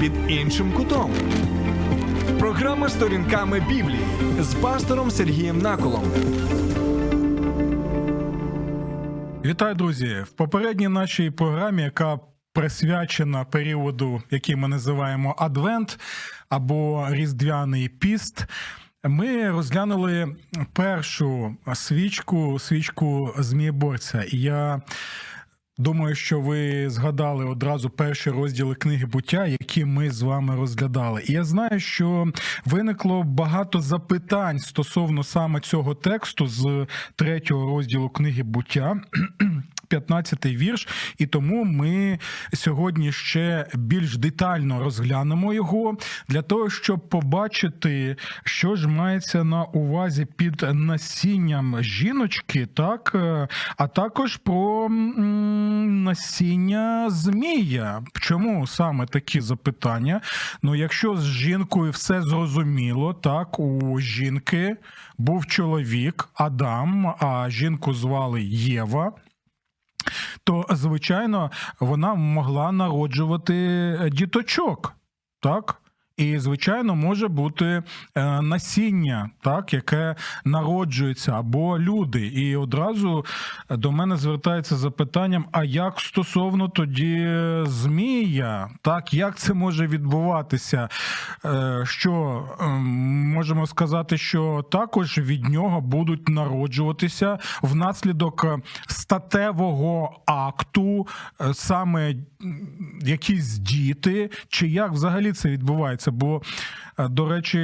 Під іншим кутом. Програма сторінками Біблії з пастором Сергієм Наколом. Вітаю, друзі! В попередній нашій програмі, яка присвячена періоду, який ми називаємо Адвент або Різдвяний піст. Ми розглянули першу свічку, свічку Змієборця. І я думаю, що ви згадали одразу перші розділи книги буття, які ми з вами розглядали. І я знаю, що виникло багато запитань стосовно саме цього тексту з третього розділу книги буття. 15-й вірш, і тому ми сьогодні ще більш детально розглянемо його для того, щоб побачити, що ж мається на увазі під насінням жіночки, так а також про насіння змія. Чому саме такі запитання? Ну, якщо з жінкою все зрозуміло, так у жінки був чоловік Адам, а жінку звали Єва то звичайно вона могла народжувати діточок, так? І, звичайно, може бути е, насіння, так, яке народжується, або люди. І одразу до мене звертається запитанням: а як стосовно тоді змія? Так, як це може відбуватися? Е, що ем, можемо сказати, що також від нього будуть народжуватися внаслідок статевого акту е, саме якісь діти, чи як взагалі це відбувається? Бо, е, до речі,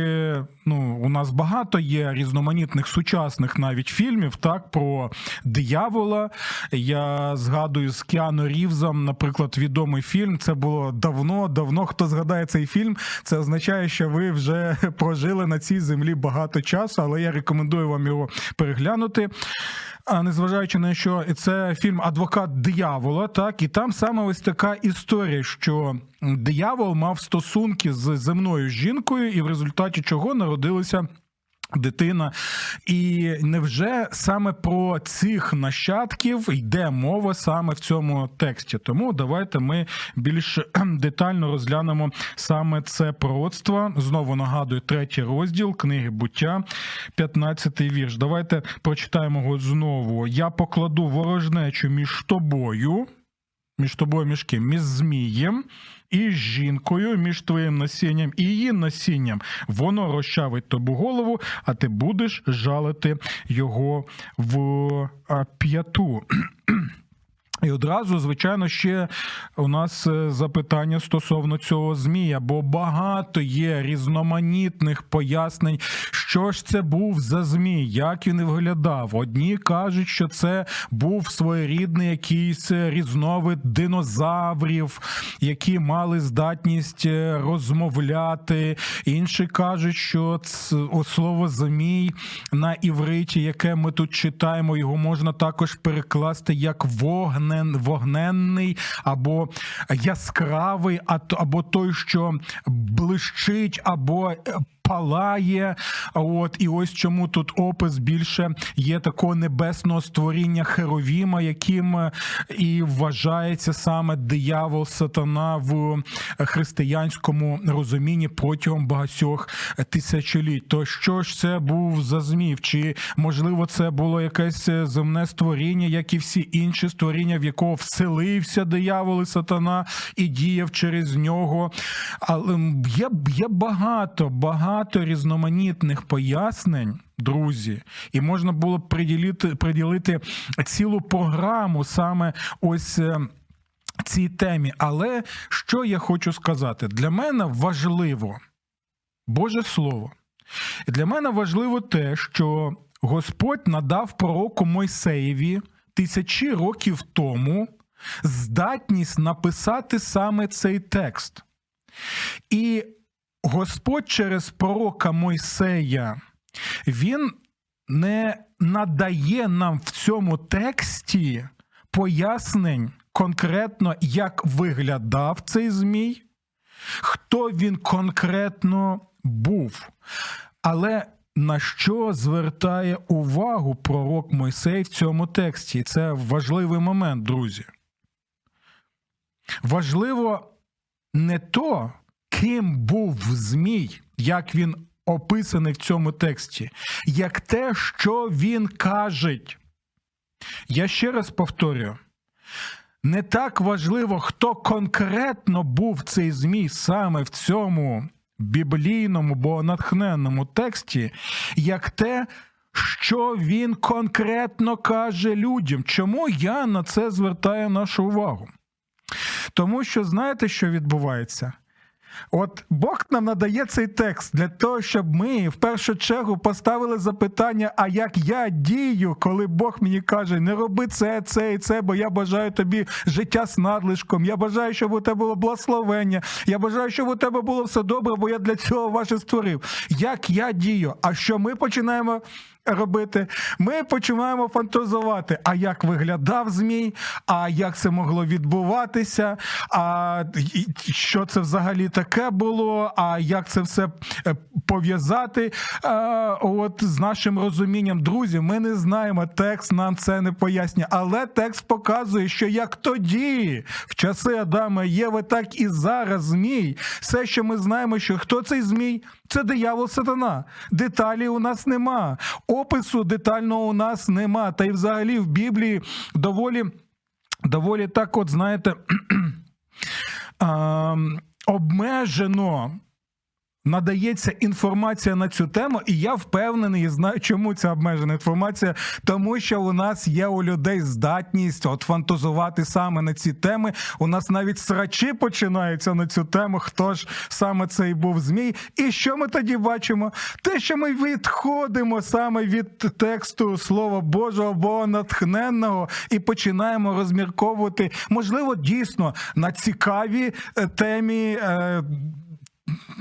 ну у нас багато є різноманітних сучасних навіть фільмів, так про диявола. Я згадую з Кіану Рівзом, наприклад, відомий фільм. Це було давно, давно. Хто згадає цей фільм, це означає, що ви вже прожили на цій землі багато часу, але я рекомендую вам його переглянути. Незважаючи на що це фільм Адвокат диявола, так і там саме ось така історія, що диявол мав стосунки з земною жінкою, і в результаті чого народилися. Дитина, і невже саме про цих нащадків йде мова саме в цьому тексті? Тому давайте ми більш детально розглянемо саме це пророцтво. Знову нагадую, третій розділ книги буття, 15-й вірш. Давайте прочитаємо його знову. Я покладу ворожнечу між тобою, між тобою між ким? Між змієм і з жінкою між твоїм насінням і її насінням. Воно розчавить тобі голову, а ти будеш жалити його в п'яту. І одразу, звичайно, ще у нас е, запитання стосовно цього змія, бо багато є різноманітних пояснень, що ж це був за змій, як він виглядав. Одні кажуть, що це був своєрідний якийсь різновид динозаврів, які мали здатність е, розмовляти. Інші кажуть, що слово змій на івриті, яке ми тут читаємо, його можна також перекласти як вогн вогнен, вогненний або яскравий, або той, що блищить, або палає. От і ось чому тут опис більше є такого небесного створіння Херовіма, яким е, і вважається саме диявол сатана в християнському розумінні протягом багатьох тисячоліть. То що ж це був за змів? Чи можливо це було якесь земне створіння, як і всі інші створіння, в якого вселився диявол і сатана і діяв через нього? Але є, є багато багато багато різноманітних пояснень, друзі, і можна було б приділити, приділити цілу програму саме ось. Е, цій темі, але що я хочу сказати? Для мене важливо Боже Слово. Для мене важливо те, що Господь надав пророку Мойсеєві тисячі років тому здатність написати саме цей текст. І Господь через пророка Мойсея, він не надає нам в цьому тексті пояснень конкретно, як виглядав цей Змій, хто він конкретно був. Але на що звертає увагу пророк Мойсей в цьому тексті? Це важливий момент, друзі. Важливо не то, яким був Змій, як він описаний в цьому тексті, як те, що він каже. Я ще раз повторюю. Не так важливо, хто конкретно був цей Змій саме в цьому біблійному, бо натхненному тексті, як те, що він конкретно каже людям. Чому я на це звертаю нашу увагу? Тому що знаєте, що відбувається? От Бог нам надає цей текст для того, щоб ми в першу чергу поставили запитання: а як я дію, коли Бог мені каже, не роби це, це і це, бо я бажаю тобі життя з надлишком. Я бажаю, щоб у тебе було благословення. Я бажаю, щоб у тебе було все добре, бо я для цього ваше створив. Як я дію? А що ми починаємо робити, ми починаємо фантазувати, а як виглядав Змій, а як це могло відбуватися, а що це взагалі таке було, а як це все е, пов'язати от з нашим розумінням. Друзі, ми не знаємо, текст нам це не пояснює, але текст показує, що як тоді, в часи Адама Єви, так і зараз Змій. Все, що ми знаємо, що хто цей Змій, це диявол сатана. Деталі у нас нема опису детального у нас нема. Та й взагалі в Біблії доволі доволі так, от знаєте, обмежено надається інформація на цю тему, і я впевнений і знаю, чому ця обмежена інформація, тому що у нас є у людей здатність от фантазувати саме на ці теми. У нас навіть срачі починаються на цю тему. Хто ж саме цей був змій? І що ми тоді бачимо? Те, що ми відходимо саме від тексту Слова Божого або натхненного, і починаємо розмірковувати, можливо, дійсно на цікаві е, темі. Е,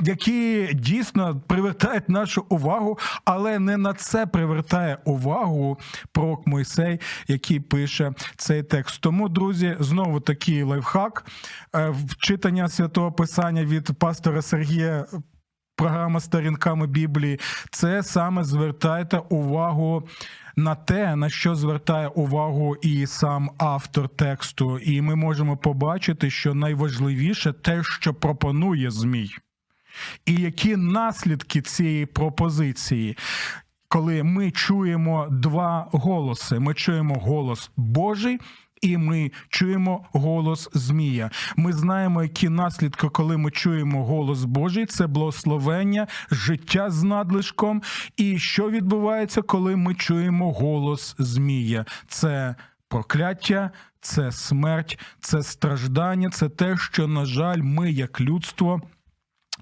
які дійсно привертають нашу увагу, але не на це привертає увагу пророк Мойсей, який пише цей текст. Тому, друзі, знову такий лайфхак е, вчитання святого писання від пастора Сергія. Програма сторінками Біблії, це саме звертайте увагу на те, на що звертає увагу і сам автор тексту, і ми можемо побачити, що найважливіше те, що пропонує Змій. І які наслідки цієї пропозиції? Коли ми чуємо два голоси, ми чуємо голос Божий. І ми чуємо голос Змія. Ми знаємо, які наслідки, коли ми чуємо голос Божий, це благословення, життя з надлишком. І що відбувається, коли ми чуємо голос Змія? Це прокляття, це смерть, це страждання, це те, що, на жаль, ми, як людство.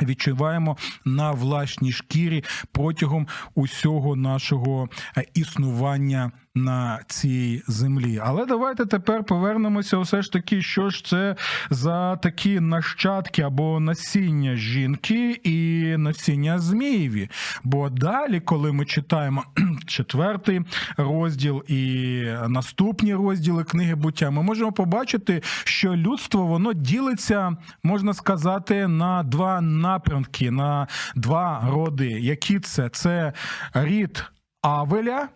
Відчуваємо на власній шкірі протягом усього нашого е, існування на цій землі. Але давайте тепер повернемося, все ж таки, що ж це за такі нащадки або насіння жінки і насіння Змієві. Бо далі, коли ми читаємо четвертий розділ і наступні розділи книги буття, ми можемо побачити, що людство воно ділиться, можна сказати, на два напрямки, на два роди. Які це? Це рід Авеля.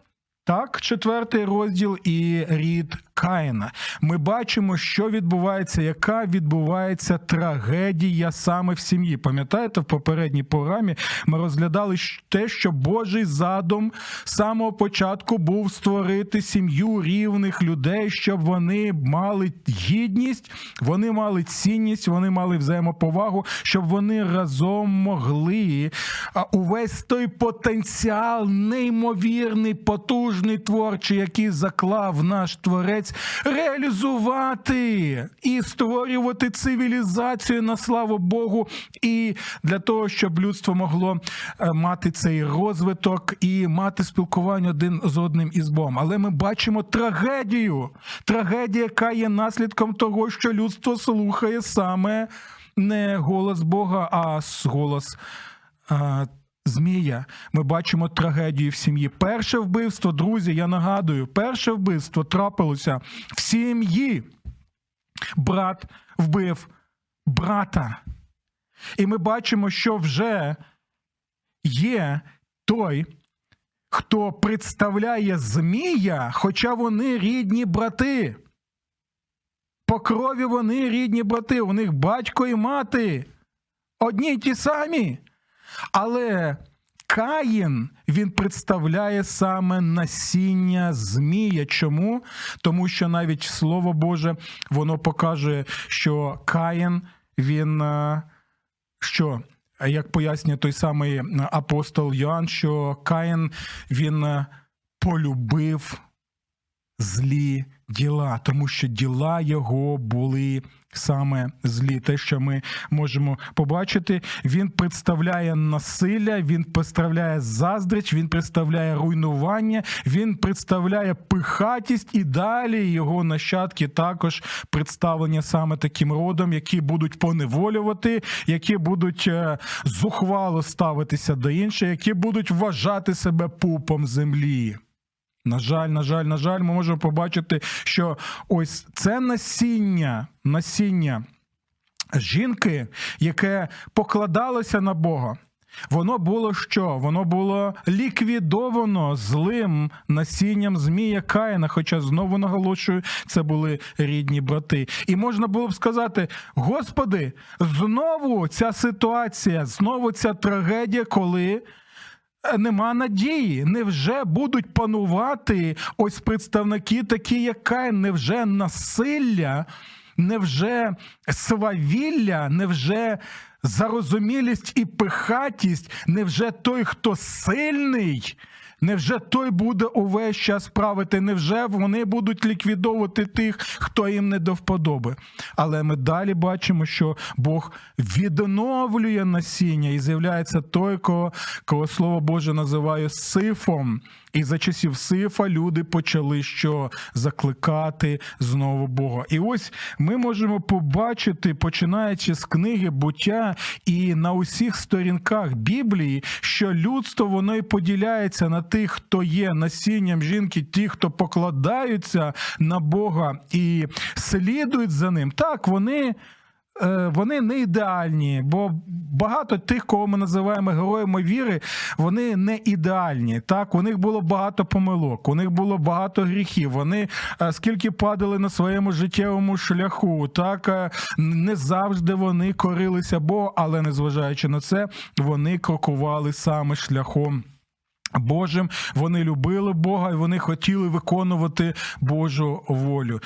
Так, четвертий розділ і рід Каїна. Ми бачимо, що відбувається, яка відбувається трагедія саме в сім'ї. Пам'ятаєте, в попередній програмі ми розглядали те, що Божий задум з самого початку був створити сім'ю рівних людей, щоб вони мали гідність, вони мали цінність, вони мали взаємоповагу, щоб вони разом могли увесь той потенціал, неймовірний, потужний творчий, який заклав наш творець реалізувати і створювати цивілізацію на славу Богу, і для того, щоб людство могло е, мати цей розвиток і мати спілкування один з одним із Богом. Але ми бачимо трагедію, трагедія, яка є наслідком того, що людство слухає саме не голос Бога, а голос. Змія, ми бачимо трагедію в сім'ї. Перше вбивство, друзі, я нагадую, перше вбивство трапилося в сім'ї. Брат вбив брата. І ми бачимо, що вже є той, хто представляє Змія, хоча вони рідні брати. По крові вони рідні брати, у них батько і мати одні й ті самі. Але Каїн він представляє саме насіння Змія. Чому? Тому що навіть Слово Боже воно показує, що Каїн він е, що. Як пояснює той самий апостол Йоанн, що Каїн він е, полюбив злі діла, тому що діла його були саме злі. Те, що ми можемо побачити, він представляє насилля, він представляє заздріч, він представляє руйнування, він представляє пихатість, і далі його нащадки також представлені саме таким родом, які будуть поневолювати, які будуть е, зухвало ставитися до інших, які будуть вважати себе пупом землі. На жаль, на жаль, на жаль, ми можемо побачити, що ось це насіння, насіння жінки, яке покладалося на Бога. Воно було що? Воно було ліквідовано злим насінням Змія Каїна, хоча знову наголошую, це були рідні брати. І можна було б сказати: Господи, знову ця ситуація, знову ця трагедія, коли нема надії. Невже будуть панувати ось представники, такі, як Каїн? Невже насилля, невже свавілля, невже зарозумілість і пихатість? Невже той, хто сильний? Невже той буде увесь час правити? Невже вони будуть ліквідовувати тих, хто їм не до вподоби? Але ми далі бачимо, що Бог відновлює насіння і з'являється той, кого, кого слово Боже називає сифом. І за часів Сифа люди почали що закликати знову Бога. І ось ми можемо побачити, починаючи з книги буття і на усіх сторінках Біблії, що людство воно і поділяється на тих, хто є насінням жінки, ті, хто покладаються на Бога і слідують за ним. Так, вони. Е, вони не ідеальні, бо багато тих, кого ми називаємо героями віри, вони не ідеальні. Так, у них було багато помилок, у них було багато гріхів. Вони е, скільки падали на своєму життєвому шляху, так е, не завжди вони корилися Богу, але незважаючи на це, вони крокували саме шляхом. Божим вони любили Бога і вони хотіли виконувати Божу волю.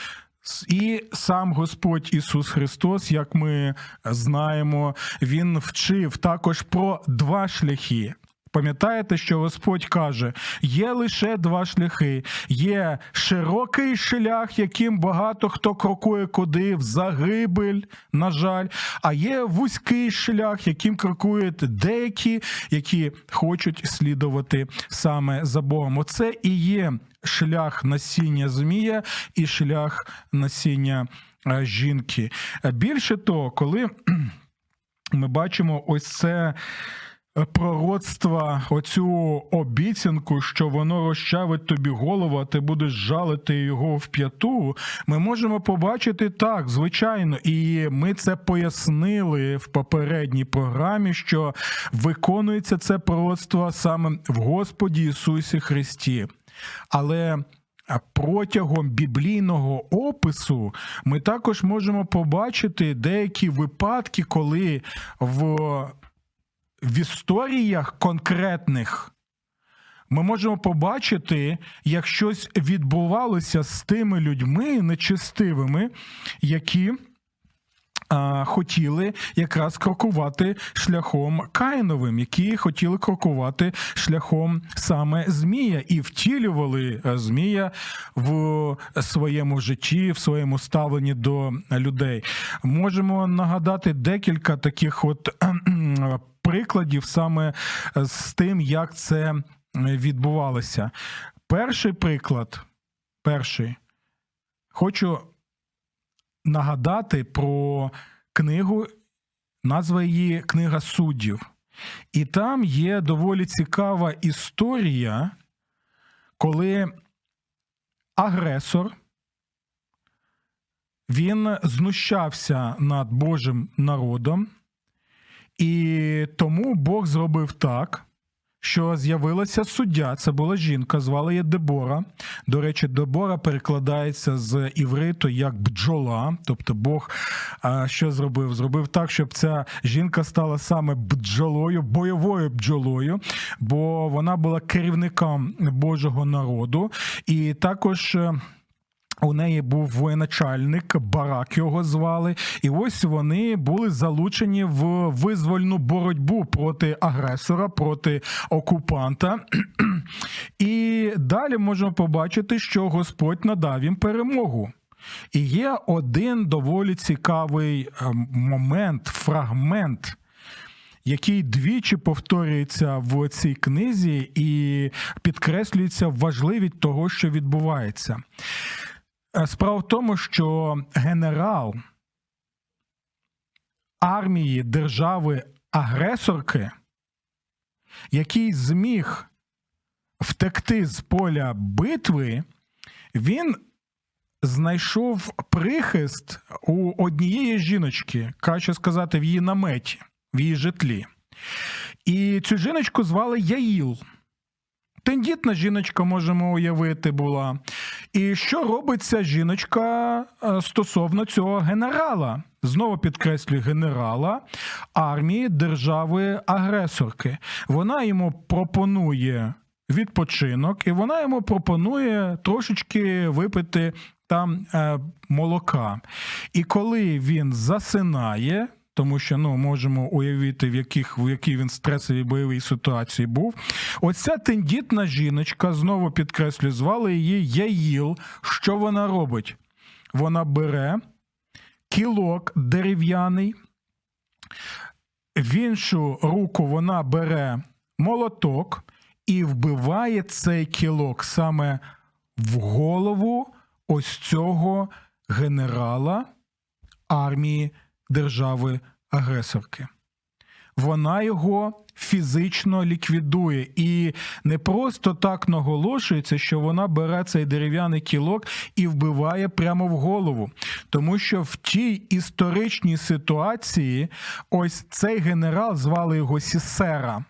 І сам Господь Ісус Христос, як ми знаємо, Він вчив також про два шляхи. Пам'ятаєте, що Господь каже: є лише два шляхи: є широкий шлях, яким багато хто крокує куди в загибель, на жаль, а є вузький шлях, яким крокують деякі, які хочуть слідувати саме за Богом. Оце і є шлях насіння Змія і шлях насіння е, жінки. Більше того, коли ми бачимо ось це пророцтва, оцю обіцянку, що воно розчавить тобі голову, а ти будеш жалити його в п'яту. Ми можемо побачити так, звичайно, і ми це пояснили в попередній програмі, що виконується це пророцтво саме в Господі Ісусі Христі. Але Протягом біблійного опису ми також можемо побачити деякі випадки, коли в в історіях конкретних ми можемо побачити, як щось відбувалося з тими людьми нечестивими, які хотіли якраз крокувати шляхом Каїновим, які хотіли крокувати шляхом саме Змія і втілювали е, Змія в своєму житті, в своєму ставленні до людей. Можемо нагадати декілька таких от прикладів саме з тим, як це відбувалося. Перший приклад, перший, хочу нагадати про книгу, назва її Книга суддів. І там є доволі цікава історія, коли агресор він знущався над Божим народом, і тому Бог зробив так, що з'явилася суддя. Це була жінка, звали її Дебора. До речі, Дебора перекладається з івриту як бджола. Тобто Бог що зробив? Зробив так, щоб ця жінка стала саме бджолою, бойовою бджолою, бо вона була керівником Божого народу, і також. У неї був воєначальник, барак його звали, і ось вони були залучені в визвольну боротьбу проти агресора, проти окупанта. І далі можемо побачити, що Господь надав їм перемогу. І є один доволі цікавий е, момент, фрагмент. Який двічі повторюється в цій книзі і підкреслюється важливість того, що відбувається. Е, Справа в тому, що генерал армії держави-агресорки, який зміг втекти з поля битви, він знайшов прихист у однієї жіночки, краще сказати, в її наметі, в її житлі. І цю жіночку звали Яїл. Тендітна жіночка, можемо уявити, була. І що робить ця жіночка е, стосовно цього генерала? Знову підкреслюю генерала армії держави-агресорки. Вона йому пропонує відпочинок, і вона йому пропонує трошечки випити там е, молока. І коли він засинає, тому що ну можемо уявити, в яких в якій він стресовій бойовій ситуації був. Оця тендітна жіночка знову підкреслю, звали її Яїл. Що вона робить? Вона бере кілок дерев'яний, в іншу руку вона бере молоток і вбиває цей кілок саме в голову ось цього генерала армії держави-агресорки. Вона його фізично ліквідує і не просто так наголошується, що вона бере цей дерев'яний кілок і вбиває прямо в голову. Тому що в тій історичній ситуації ось цей генерал звали його Сісера.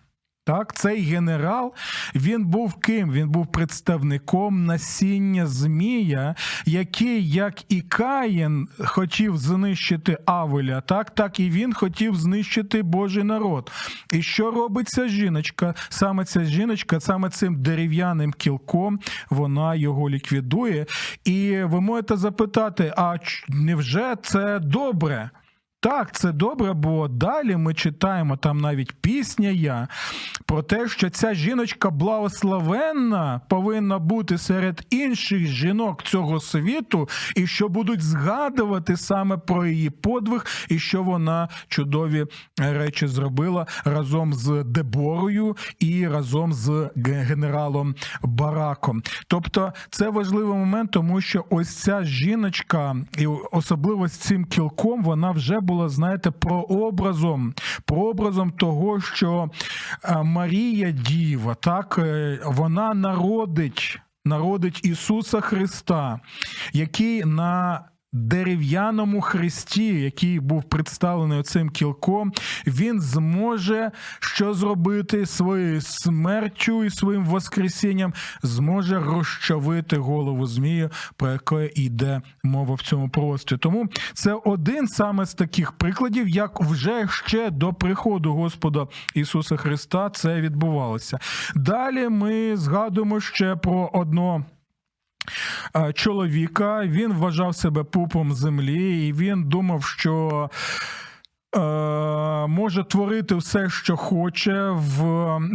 Так, цей генерал він був ким? Він був представником насіння Змія, який, як і Каїн, хотів знищити Авеля, так, так і він хотів знищити Божий народ. І що робить ця жіночка? Саме ця жіночка, саме цим дерев'яним кілком, вона його ліквідує. І ви можете запитати: а невже це добре? Так, це добре, бо далі ми читаємо там навіть пісня я про те, що ця жіночка благословенна повинна бути серед інших жінок цього світу, і що будуть згадувати саме про її подвиг, і що вона чудові речі зробила разом з Деборою і разом з генералом Бараком. Тобто це важливий момент, тому що ось ця жіночка, і особливо з цим кілком, вона вже була була, знаєте, прообразом, прообразом того, що Марія Діва, так, вона народить, народить Ісуса Христа, який на Дерев'яному хресті, який був представлений цим кілком, він зможе що зробити своєю смертю і своїм воскресінням, зможе розчавити голову змію, про яке йде мова в цьому прості. Тому це один саме з таких прикладів, як вже ще до приходу Господа Ісуса Христа це відбувалося. Далі ми згадуємо ще про одно. Чоловіка він вважав себе пупом землі, і він думав, що е, може творити все, що хоче, в,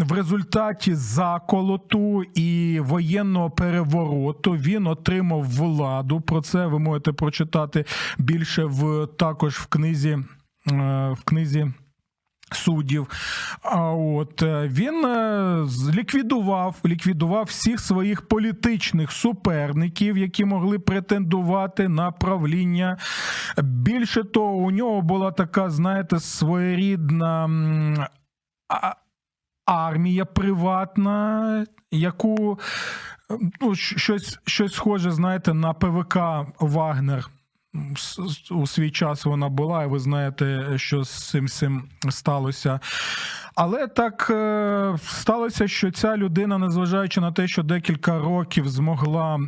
в результаті заколоту і воєнного перевороту він отримав владу. Про це ви можете прочитати більше в також в книзі е, в книзі. Суддів, а от е, він е, ліквідував ліквідував всіх своїх політичних суперників, які могли претендувати на правління. Більше того, у нього була така, знаєте, своєрідна армія приватна, яку ну, щось щось схоже, знаєте, на ПВК Вагнер у свій час вона була, і ви знаєте, що з цим, цим сталося. Але так е, сталося, що ця людина, незважаючи на те, що декілька років змогла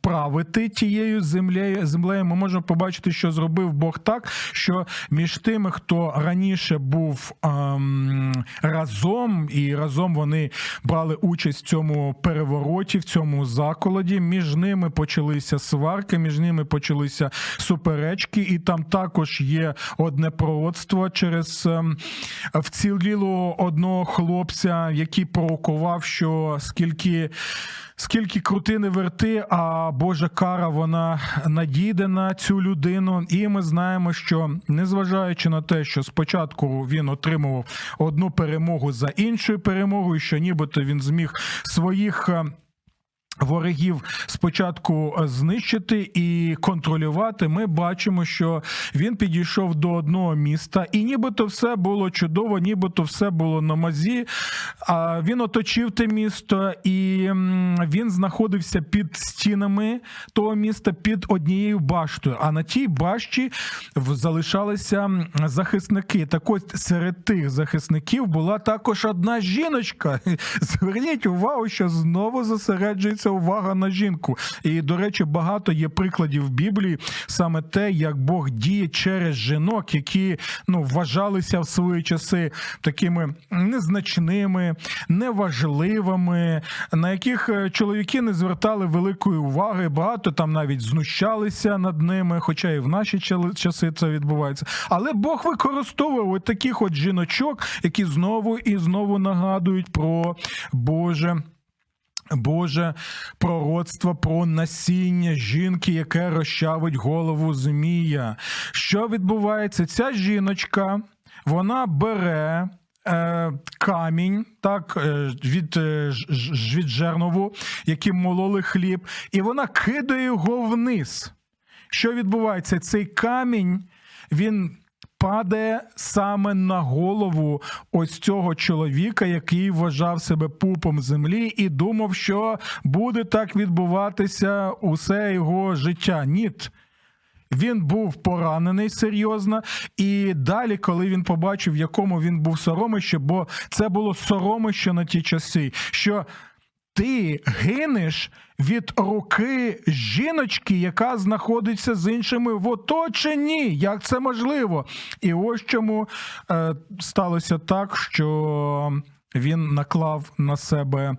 правити тією землею, землею, ми можемо побачити, що зробив Бог так, що між тими, хто раніше був ем, разом, і разом вони брали участь в цьому перевороті, в цьому заколоді. Між ними почалися сварки, між ними почалися суперечки, і там також є одне пророцтво через ем, вціліло одного хлопця, який пророкував, що скільки. Скільки крути не верти, а Божа кара вона надійде на цю людину, і ми знаємо, що незважаючи на те, що спочатку він отримував одну перемогу за іншою перемогою, що нібито він зміг своїх. Ворогів спочатку е, знищити і контролювати. Ми бачимо, що він підійшов до одного міста, і нібито все було чудово, нібито все було на мазі. А він оточив те місто, і він знаходився під стінами того міста під однією баштою. А на тій башті залишалися захисники. Так ось серед тих захисників була також одна жіночка. Зверніть увагу, що знову зосереджується звертається увага на жінку. І, до речі, багато є прикладів в Біблії саме те, як Бог діє через жінок, які ну вважалися в свої часи такими незначними, неважливими, на яких е, чоловіки не звертали великої уваги. Багато там навіть знущалися над ними, хоча і в наші часи це відбувається. Але Бог використовував таких от жіночок, які знову і знову нагадують про Боже. Боже пророцтво про насіння жінки, яке розчавить голову Змія. Що відбувається? Ця жіночка вона бере е, камінь так, е, від е, від жернову, яким мололи хліб, і вона кидає його вниз. Що відбувається? Цей камінь, він падає саме на голову ось цього чоловіка, який вважав себе пупом землі, і думав, що буде так відбуватися усе його життя. Ніт. Він був поранений серйозно, і далі, коли він побачив, в якому він був соромище, бо це було соромище на ті часи, що ти гинеш від руки жіночки, яка знаходиться з іншими в оточенні. Як це можливо? І ось чому е, сталося так, що. Він наклав на себе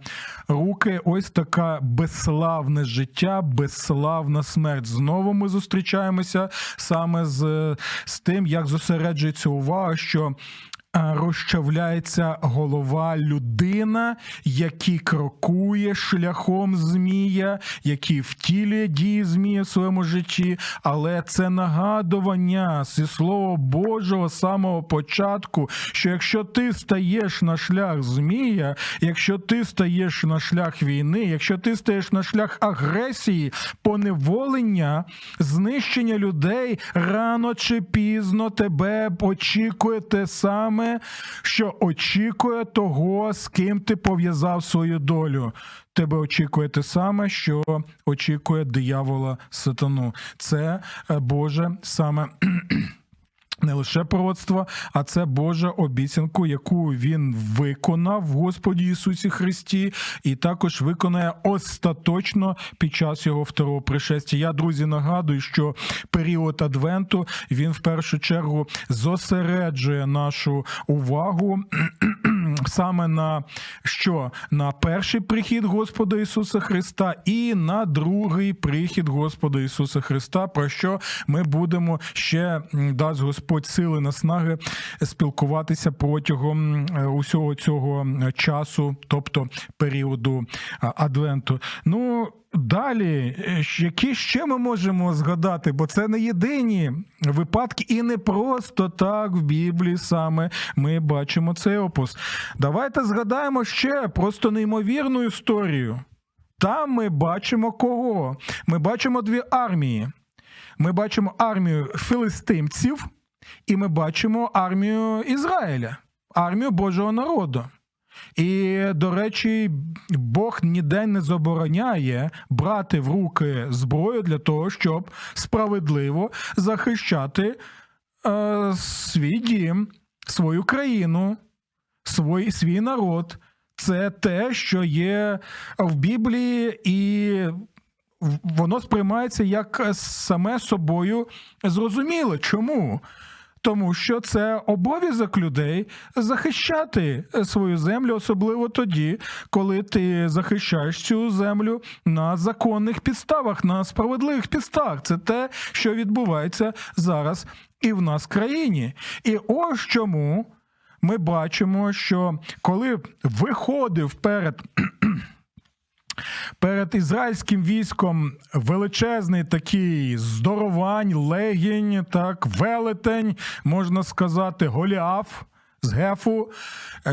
руки. Ось така безславне життя, безславна смерть. Знову ми зустрічаємося саме з з тим, як зосереджується увага, що розчавляється голова людина, який крокує шляхом змія, який втілює дії змія в своєму житті, але це нагадування зі слова Божого самого початку, що якщо ти стаєш на шлях змія, якщо ти стаєш на шлях війни, якщо ти стаєш на шлях агресії, поневолення, знищення людей рано чи пізно тебе очікує те саме саме, що очікує того, з ким ти пов'язав свою долю. Тебе очікує те саме, що очікує диявола сатану. Це е, Боже саме. Не лише пророцтво, а це Божа обіцянку, яку він виконав в Господі Ісусі Христі, і також виконає остаточно під час його второго пришестя. Я, друзі, нагадую, що період Адвенту він в першу чергу зосереджує нашу увагу саме на що? На перший прихід Господа Ісуса Христа і на другий прихід Господа Ісуса Христа, про що ми будемо ще дасть Господь сили наснаги спілкуватися протягом е, усього цього часу, тобто періоду Адвенту. Ну Далі, е, які ще ми можемо згадати, бо це не єдині випадки, і не просто так в Біблії саме ми бачимо цей опус. Давайте згадаємо ще просто неймовірну історію. Там ми бачимо кого? Ми бачимо дві армії. Ми бачимо армію філистимців, і ми бачимо армію Ізраїля, армію Божого народу. І, до речі, Бог ніде не забороняє брати в руки зброю для того, щоб справедливо захищати е, свій дім, свою країну, свій, свій народ. Це те, що є в Біблії, і воно сприймається як саме собою зрозуміло. Чому? Тому що це обов'язок людей захищати свою землю, особливо тоді, коли ти захищаєш цю землю на законних підставах, на справедливих підставах. Це те, що відбувається зараз і в нас в країні. І ось чому ми бачимо, що коли виходив перед. Перед ізраїльським військом величезний такий здоровань, легінь, так, велетень, можна сказати, голіаф з гефу.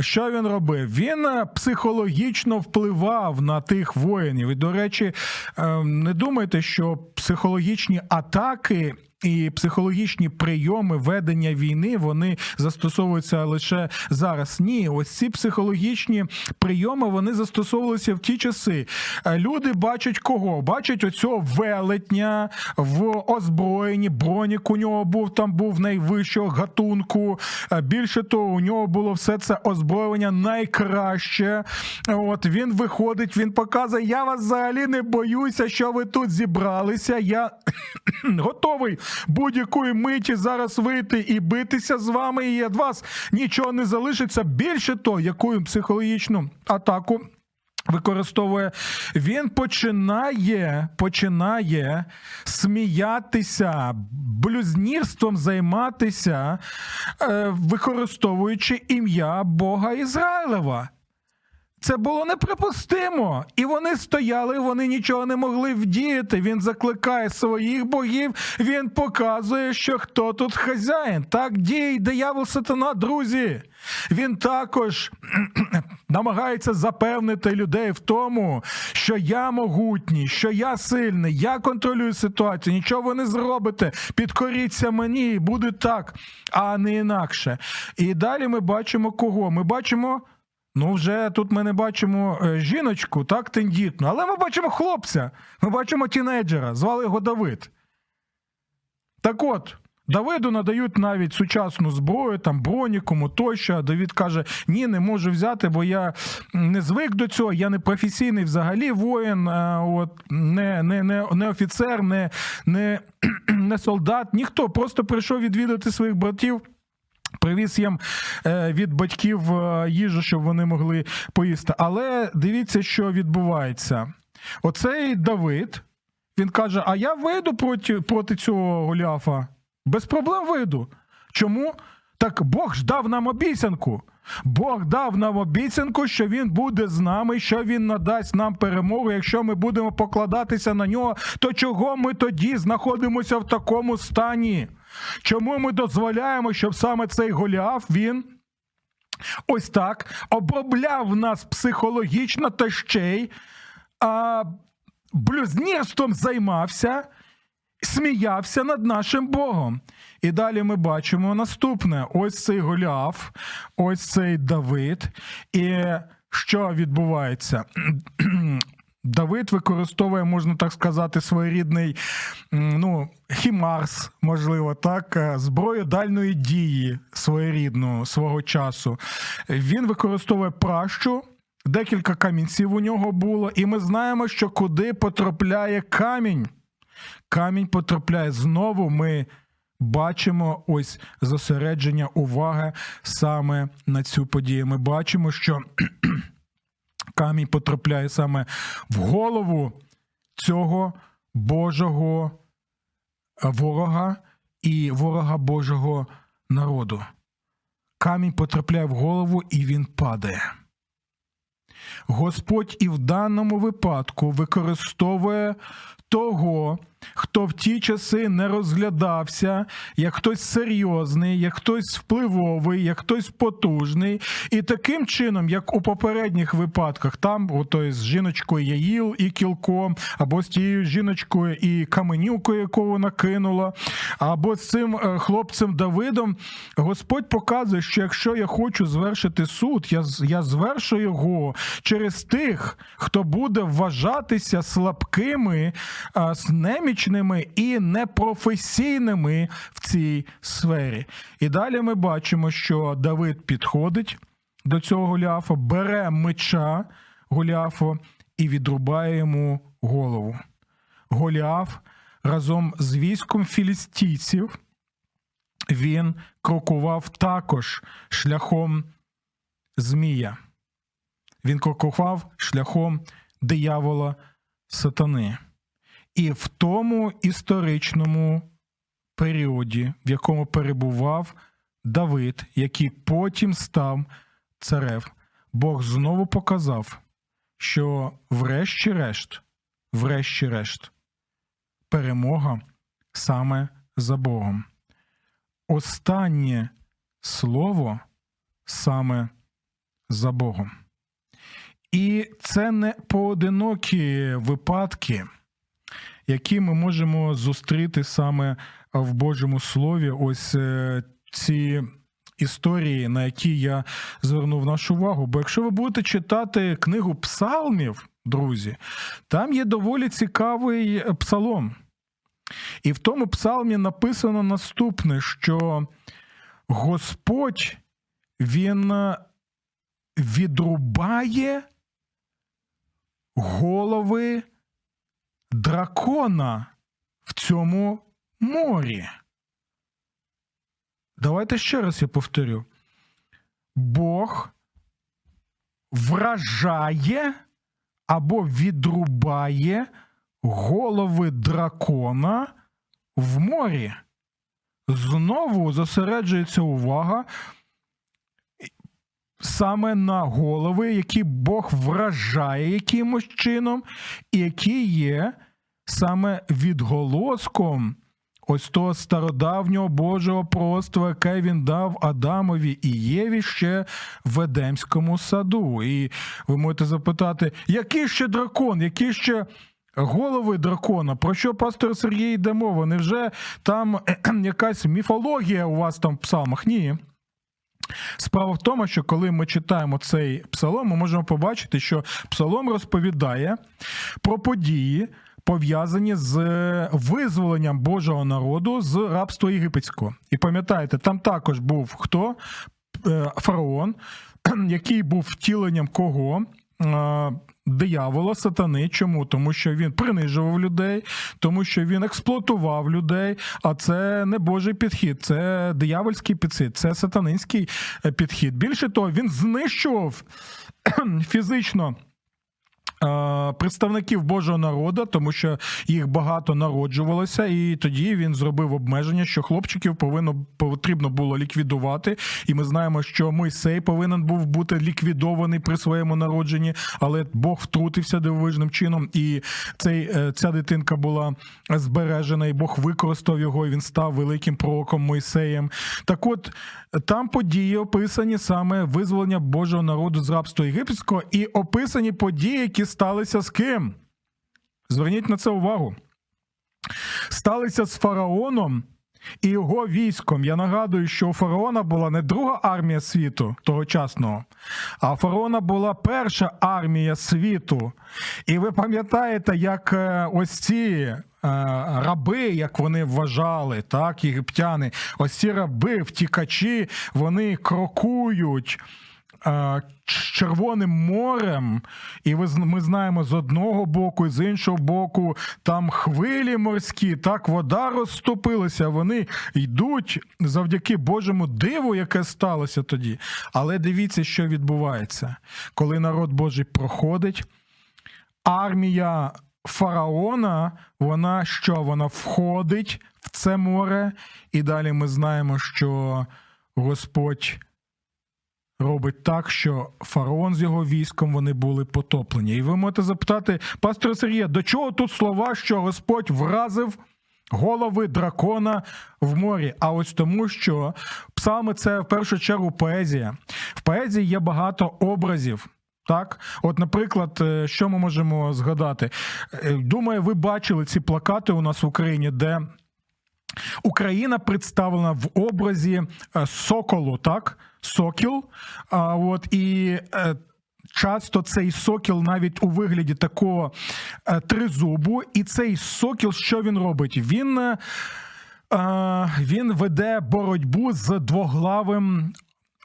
Що він робив? Він психологічно впливав на тих воїнів. І, до речі, ем, не думайте, що психологічні атаки і психологічні прийоми ведення війни вони застосовуються лише зараз. Ні, ось ці психологічні прийоми вони застосовувалися в ті часи. Е, люди бачать кого? Бачать оцього велетня в озброєнні. Бронік у нього був там був найвищого гатунку. Е, більше того, у нього було все це озброєння найкраще. От він виходить, він показує: я вас взагалі не боюся, що ви тут зібралися. Я готовий будь-якої миті зараз вийти і битися з вами, і від вас нічого не залишиться. Більше того, яку психологічну атаку. Використовує, він починає починає сміятися, блюзнірством займатися, е, використовуючи ім'я Бога Ізраїлева. Це було неприпустимо. І вони стояли, вони нічого не могли вдіяти. Він закликає своїх богів, він показує, що хто тут хазяїн. Так діє диявол сатана, друзі. Він також намагається запевнити людей в тому, що я могутній, що я сильний, я контролюю ситуацію, нічого ви не зробите. Підкоріться мені, буде так, а не інакше. І далі ми бачимо кого? Ми бачимо. Ну, вже тут ми не бачимо е, жіночку, так, тендітну, але ми бачимо хлопця, ми бачимо тінейджера, звали його Давид. Так от, Давиду надають навіть сучасну зброю, там бронікому тощо. А Давид каже: ні, не можу взяти, бо я не звик до цього, я не професійний взагалі воїн, от, не не, не, не офіцер, не, не, не солдат, ніхто просто прийшов відвідати своїх братів. Привіз їм е, від батьків е, їжу, щоб вони могли поїсти. Але дивіться, що відбувається. Оцей Давид, він каже: А я вийду проти проти цього Голіафа. Без проблем вийду. Чому? Так Бог ж дав нам обіцянку. Бог дав нам обіцянку, що Він буде з нами, що Він надасть нам перемогу. Якщо ми будемо покладатися на нього, то чого ми тоді знаходимося в такому стані? Чому ми дозволяємо, щоб саме цей Голіаф він ось так обробляв нас психологічно та ще й а, блюзнірством займався, сміявся над нашим Богом? І далі ми бачимо наступне: ось цей Голіаф, ось цей Давид. І що відбувається? Давид використовує, можна так сказати, своєрідний ну, хімарс, можливо, так, е, зброю дальної дії своєрідну свого часу. Він використовує пращу. Декілька камінців у нього було, і ми знаємо, що куди потрапляє камінь. Камінь потрапляє знову. Ми бачимо ось зосередження уваги саме на цю подію. Ми бачимо, що камінь потрапляє саме в голову цього Божого ворога і ворога Божого народу. Камінь потрапляє в голову і він падає. Господь і в даному випадку використовує того, хто в ті часи не розглядався як хтось серйозний, як хтось впливовий, як хтось потужний. І таким чином, як у попередніх випадках, там ото з жіночкою Яїл і кілком, або з тією жіночкою і каменюкою, яку вона кинула, або з цим е, хлопцем Давидом, Господь показує, що якщо я хочу звершити суд, я я звершу його через тих, хто буде вважатися слабкими, немічними і непрофесійними в цій сфері. І далі ми бачимо, що Давид підходить до цього Голіафа, бере меча Голіафа і відрубає йому голову. Голіаф разом з військом філістійців він крокував також шляхом Змія. Він крокував шляхом диявола сатани. І в тому історичному періоді, в якому перебував Давид, який потім став царев, Бог знову показав, що, врешті-решт, врешті-решт, перемога саме за Богом. Останнє слово саме за Богом. І це не поодинокі випадки, які ми можемо зустріти саме в Божому Слові. Ось е, ці історії, на які я звернув нашу увагу. Бо якщо ви будете читати книгу псалмів, друзі, там є доволі цікавий псалом. І в тому псалмі написано наступне, що Господь Він відрубає голови дракона в цьому морі. Давайте ще раз я повторю. Бог вражає або відрубає голови дракона в морі. Знову зосереджується увага саме на голови, які Бог вражає якимось чином, і які є саме відголоском ось того стародавнього Божого просто, яке він дав Адамові і Єві ще в Едемському саду. І ви можете запитати, який ще дракон, які ще. Голови дракона, про що пастор Сергій йде мова? Невже там якась міфологія у вас там в псалмах? Ні. Справа в тому, що коли ми читаємо цей псалом, ми можемо побачити, що псалом розповідає про події, пов'язані з визволенням Божого народу з рабства єгипетського. І пам'ятаєте, там також був хто? Е, фараон, який був втіленням кого? Диявола, сатани. Чому? Тому що він принижував людей, тому що він експлуатував людей. А це не Божий підхід, це диявольський підхід, це сатанинський е, підхід. Більше того, він знищував фізично. Е, представників Божого народу, тому що їх багато народжувалося, і тоді він зробив обмеження, що хлопчиків повинно потрібно було ліквідувати. І ми знаємо, що Мойсей повинен був бути ліквідований при своєму народженні, але Бог втрутився дивовижним чином, і цей е, ця дитинка була збережена, і Бог використав його. і Він став великим пророком Мойсеєм. Так, от там події описані саме визволення Божого народу з рабства єгипетського, і описані події, які сталися з ким? Зверніть на це увагу. Сталися з фараоном і його військом. Я нагадую, що у фараона була не друга армія світу тогочасного, а у фараона була перша армія світу. І ви пам'ятаєте, як е, ось ці. Е, раби, як вони вважали, так, єгиптяни, ось ці раби, втікачі, вони крокують Червоним морем, і ми знаємо з одного боку, і з іншого боку, там хвилі морські, так вода розступилася. Вони йдуть завдяки Божому диву, яке сталося тоді. Але дивіться, що відбувається, коли народ Божий проходить, армія фараона, вона що? Вона входить в це море, і далі ми знаємо, що Господь робить так, що фараон з його військом вони були потоплені. І ви можете запитати, пастора Сергія, до чого тут слова, що Господь вразив голови дракона в морі? А ось тому, що саме це в першу чергу поезія. В поезії є багато образів. Так, от, наприклад, е, що ми можемо згадати? Е, Думаю, ви бачили ці плакати у нас в Україні, де Україна представлена в образі е, соколу, так? Сокіл. А, от, і е, часто цей сокіл навіть у вигляді такого е, тризубу. І цей сокіл, що він робить? Він. Він веде боротьбу з двоглавим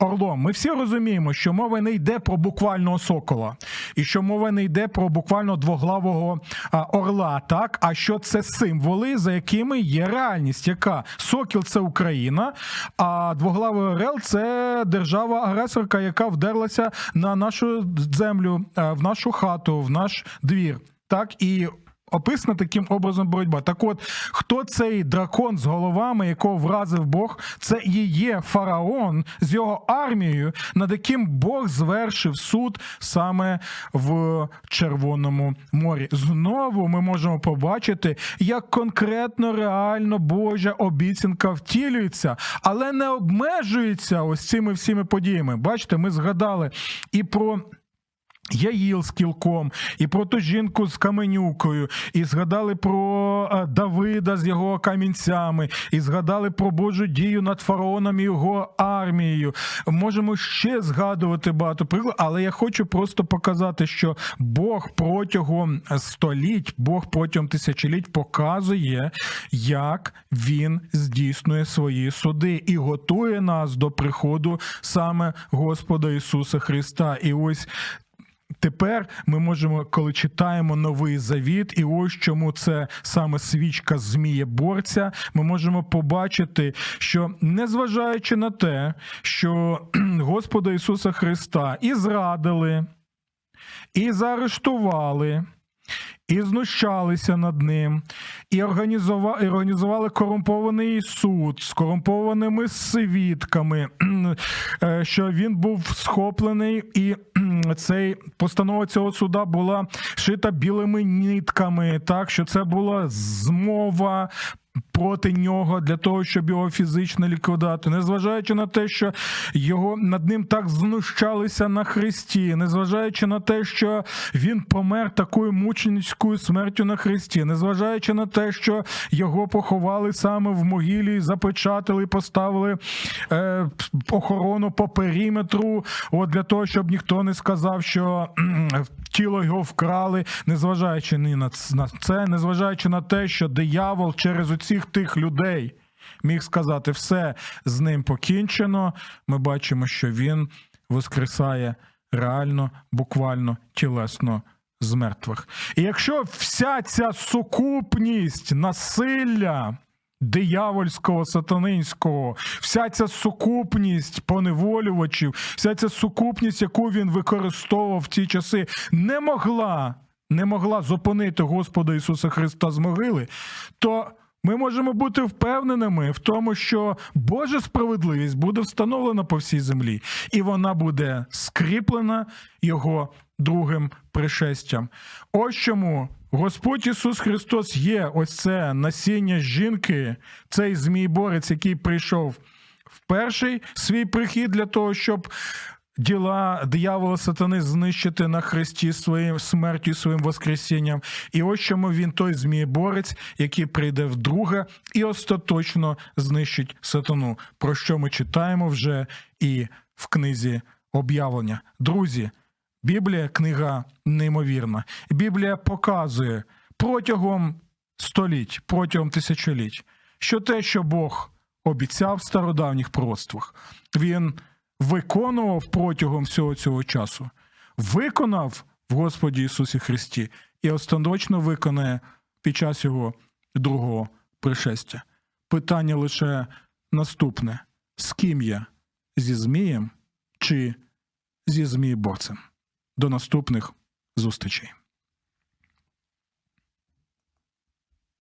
Орлом, ми всі розуміємо, що мова не йде про буквального сокола, і що мова не йде про буквально двоглавого орла, так? А що це символи, за якими є реальність, яка? Сокіл це Україна, а двоглавий орел це держава-агресорка, яка вдерлася на нашу землю, в нашу хату, в наш двір. Так? І Описана таким образом боротьба. Так от, хто цей дракон з головами, якого вразив Бог, це і є фараон з його армією, над яким Бог звершив суд саме в Червоному морі. Знову ми можемо побачити, як конкретно реально Божа обіцянка втілюється, але не обмежується ось цими всіми подіями. Бачите, ми згадали і про. Яїл з кілком, і про ту жінку з каменюкою, і згадали про е, Давида з його камінцями, і згадали про Божу дію над фараоном і його армією. Можемо ще згадувати багато прикладів, але я хочу просто показати, що Бог протягом століть, Бог протягом тисячоліть показує, як він здійснює свої суди і готує нас до приходу саме Господа Ісуса Христа. І ось Тепер ми можемо, коли читаємо новий завіт, і ось чому це саме свічка змієборця, ми можемо побачити, що незважаючи на те, що Господа Ісуса Христа і зрадили, і заарештували. І знущалися над ним, і організували, організували корумпований суд з корумпованими свідками, е, що він був схоплений, і цей постанова цього суда була шита білими нитками, так що це була змова. Проти нього для того, щоб його фізично ліквідати, незважаючи на те, що його над ним так знущалися на хресті, незважаючи на те, що він помер такою мученицькою смертю на хресті, незважаючи на те, що його поховали саме в могилі, запечатали, поставили е, охорону по периметру, от для того, щоб ніхто не сказав, що тіло його вкрали, незважаючи на це, незважаючи на те, що диявол через оцих тих людей міг сказати, все з ним покінчено. Ми бачимо, що він воскресає реально, буквально, тілесно з мертвих. І якщо вся ця сукупність насилля. Диявольського, сатанинського, вся ця сукупність поневолювачів, вся ця сукупність, яку він використовував в ті часи, не могла не могла зупинити Господа Ісуса Христа з могили, то ми можемо бути впевненими в тому, що Божа справедливість буде встановлена по всій землі, і вона буде скріплена Його другим пришестям. Ось чому Господь Ісус Христос є ось це насіння жінки, цей змій-борець, який прийшов в перший свій прихід для того, щоб діла диявола сатани знищити на хресті своїм смертю, своїм воскресінням. І ось чому він той змієборець, який прийде вдруге і остаточно знищить сатану, про що ми читаємо вже і в книзі об'явлення. Друзі, Біблія книга неймовірна. Біблія показує протягом століть, протягом тисячоліть, що те, що Бог обіцяв в стародавніх пророцтвах, він виконував протягом всього цього часу, виконав в Господі Ісусі Христі і остаточно виконає під час його другого пришестя. Питання лише наступне: з ким я? Зі Змієм чи зі Змієборцем? До наступних зустрічей.